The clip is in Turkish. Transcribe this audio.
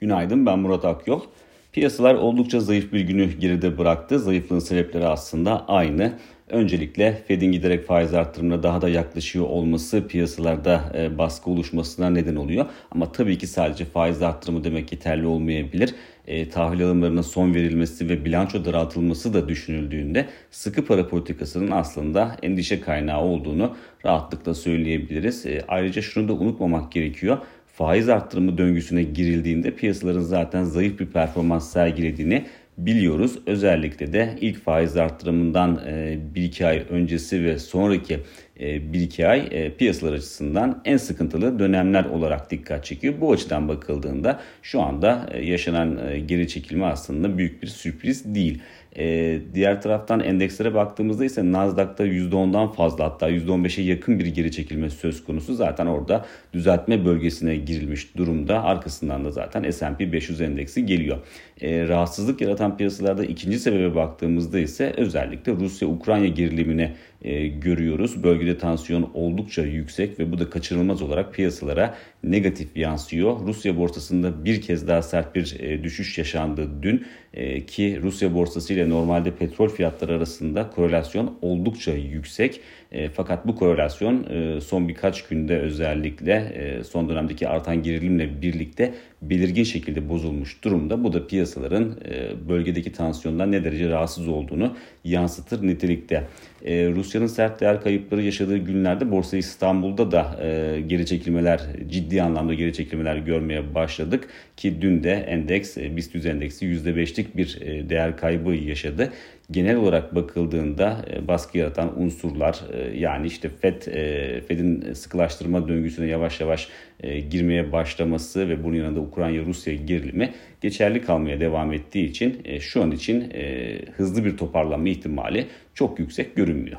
Günaydın ben Murat Akyol. Piyasalar oldukça zayıf bir günü geride bıraktı. Zayıflığın sebepleri aslında aynı. Öncelikle Fed'in giderek faiz arttırımına daha da yaklaşıyor olması piyasalarda e, baskı oluşmasına neden oluyor. Ama tabii ki sadece faiz arttırımı demek yeterli olmayabilir. E, tahvil alımlarına son verilmesi ve bilanço daraltılması da düşünüldüğünde sıkı para politikasının aslında endişe kaynağı olduğunu rahatlıkla söyleyebiliriz. E, ayrıca şunu da unutmamak gerekiyor faiz arttırımı döngüsüne girildiğinde piyasaların zaten zayıf bir performans sergilediğini biliyoruz. Özellikle de ilk faiz arttırımından 1-2 e, ay öncesi ve sonraki 1-2 e, ay e, piyasalar açısından en sıkıntılı dönemler olarak dikkat çekiyor. Bu açıdan bakıldığında şu anda yaşanan geri çekilme aslında büyük bir sürpriz değil. Diğer taraftan endekslere baktığımızda ise Nasdaq'ta %10'dan fazla hatta %15'e yakın bir geri çekilme söz konusu. Zaten orada düzeltme bölgesine girilmiş durumda. Arkasından da zaten S&P 500 endeksi geliyor. Rahatsızlık yaratan piyasalarda ikinci sebebe baktığımızda ise özellikle Rusya-Ukrayna gerilimine e, görüyoruz. Bölgede tansiyon oldukça yüksek ve bu da kaçınılmaz olarak piyasalara negatif yansıyor. Rusya borsasında bir kez daha sert bir e, düşüş yaşandı dün e, ki Rusya borsası ile normalde petrol fiyatları arasında korelasyon oldukça yüksek. E, fakat bu korelasyon son birkaç günde özellikle son dönemdeki artan gerilimle birlikte belirgin şekilde bozulmuş durumda. Bu da piyasaların bölgedeki tansiyondan ne derece rahatsız olduğunu yansıtır nitelikte. Rusya'nın sert değer kayıpları yaşadığı günlerde Borsa İstanbul'da da e, geri çekilmeler, ciddi anlamda geri çekilmeler görmeye başladık. Ki dün de endeks, e, BIST 100 endeksi %5'lik bir e, değer kaybı yaşadı genel olarak bakıldığında e, baskı yaratan unsurlar e, yani işte FED Fed'in sıkılaştırma döngüsüne yavaş yavaş e, girmeye başlaması ve bunun yanında Ukrayna-Rusya gerilimi geçerli kalmaya devam ettiği için şu an için hızlı bir toparlanma ihtimali çok yüksek görünmüyor.